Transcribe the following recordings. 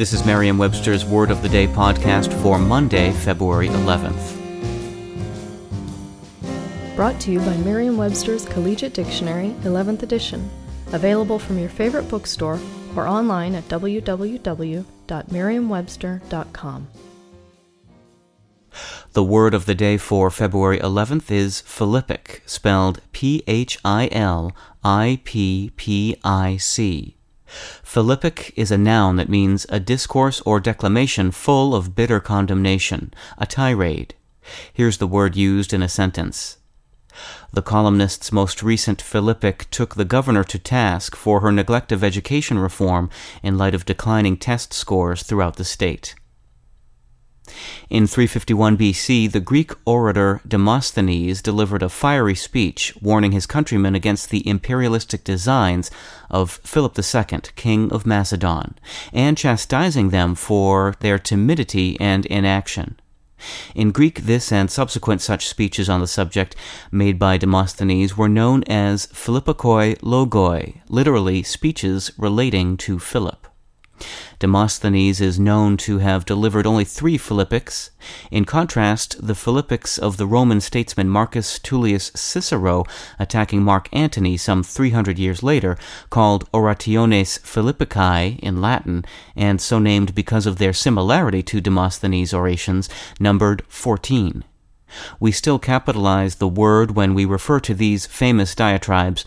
This is Merriam Webster's Word of the Day podcast for Monday, February 11th. Brought to you by Merriam Webster's Collegiate Dictionary, 11th edition. Available from your favorite bookstore or online at www.merriam-webster.com. The word of the day for February 11th is philippic, spelled P H I L I P P I C. Philippic is a noun that means a discourse or declamation full of bitter condemnation, a tirade. Here's the word used in a sentence. The columnist's most recent Philippic took the governor to task for her neglect of education reform in light of declining test scores throughout the state. In 351 BC, the Greek orator Demosthenes delivered a fiery speech warning his countrymen against the imperialistic designs of Philip II, king of Macedon, and chastising them for their timidity and inaction. In Greek, this and subsequent such speeches on the subject made by Demosthenes were known as Philippikoi logoi, literally speeches relating to Philip. Demosthenes is known to have delivered only three Philippics. In contrast, the Philippics of the Roman statesman Marcus Tullius Cicero, attacking Mark Antony some 300 years later, called Orationes Philippicae in Latin, and so named because of their similarity to Demosthenes' orations, numbered 14. We still capitalize the word when we refer to these famous diatribes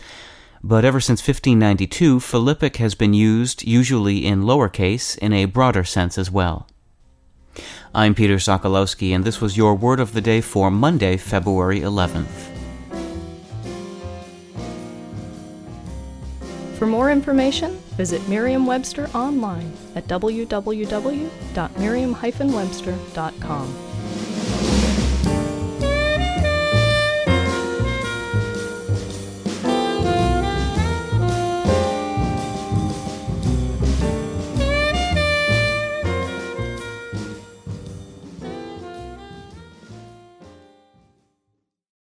but ever since 1592, Philippic has been used, usually in lowercase, in a broader sense as well. I'm Peter Sokolowski, and this was your word of the day for Monday, February 11th. For more information, visit Merriam-Webster online at www.merriam-webster.com.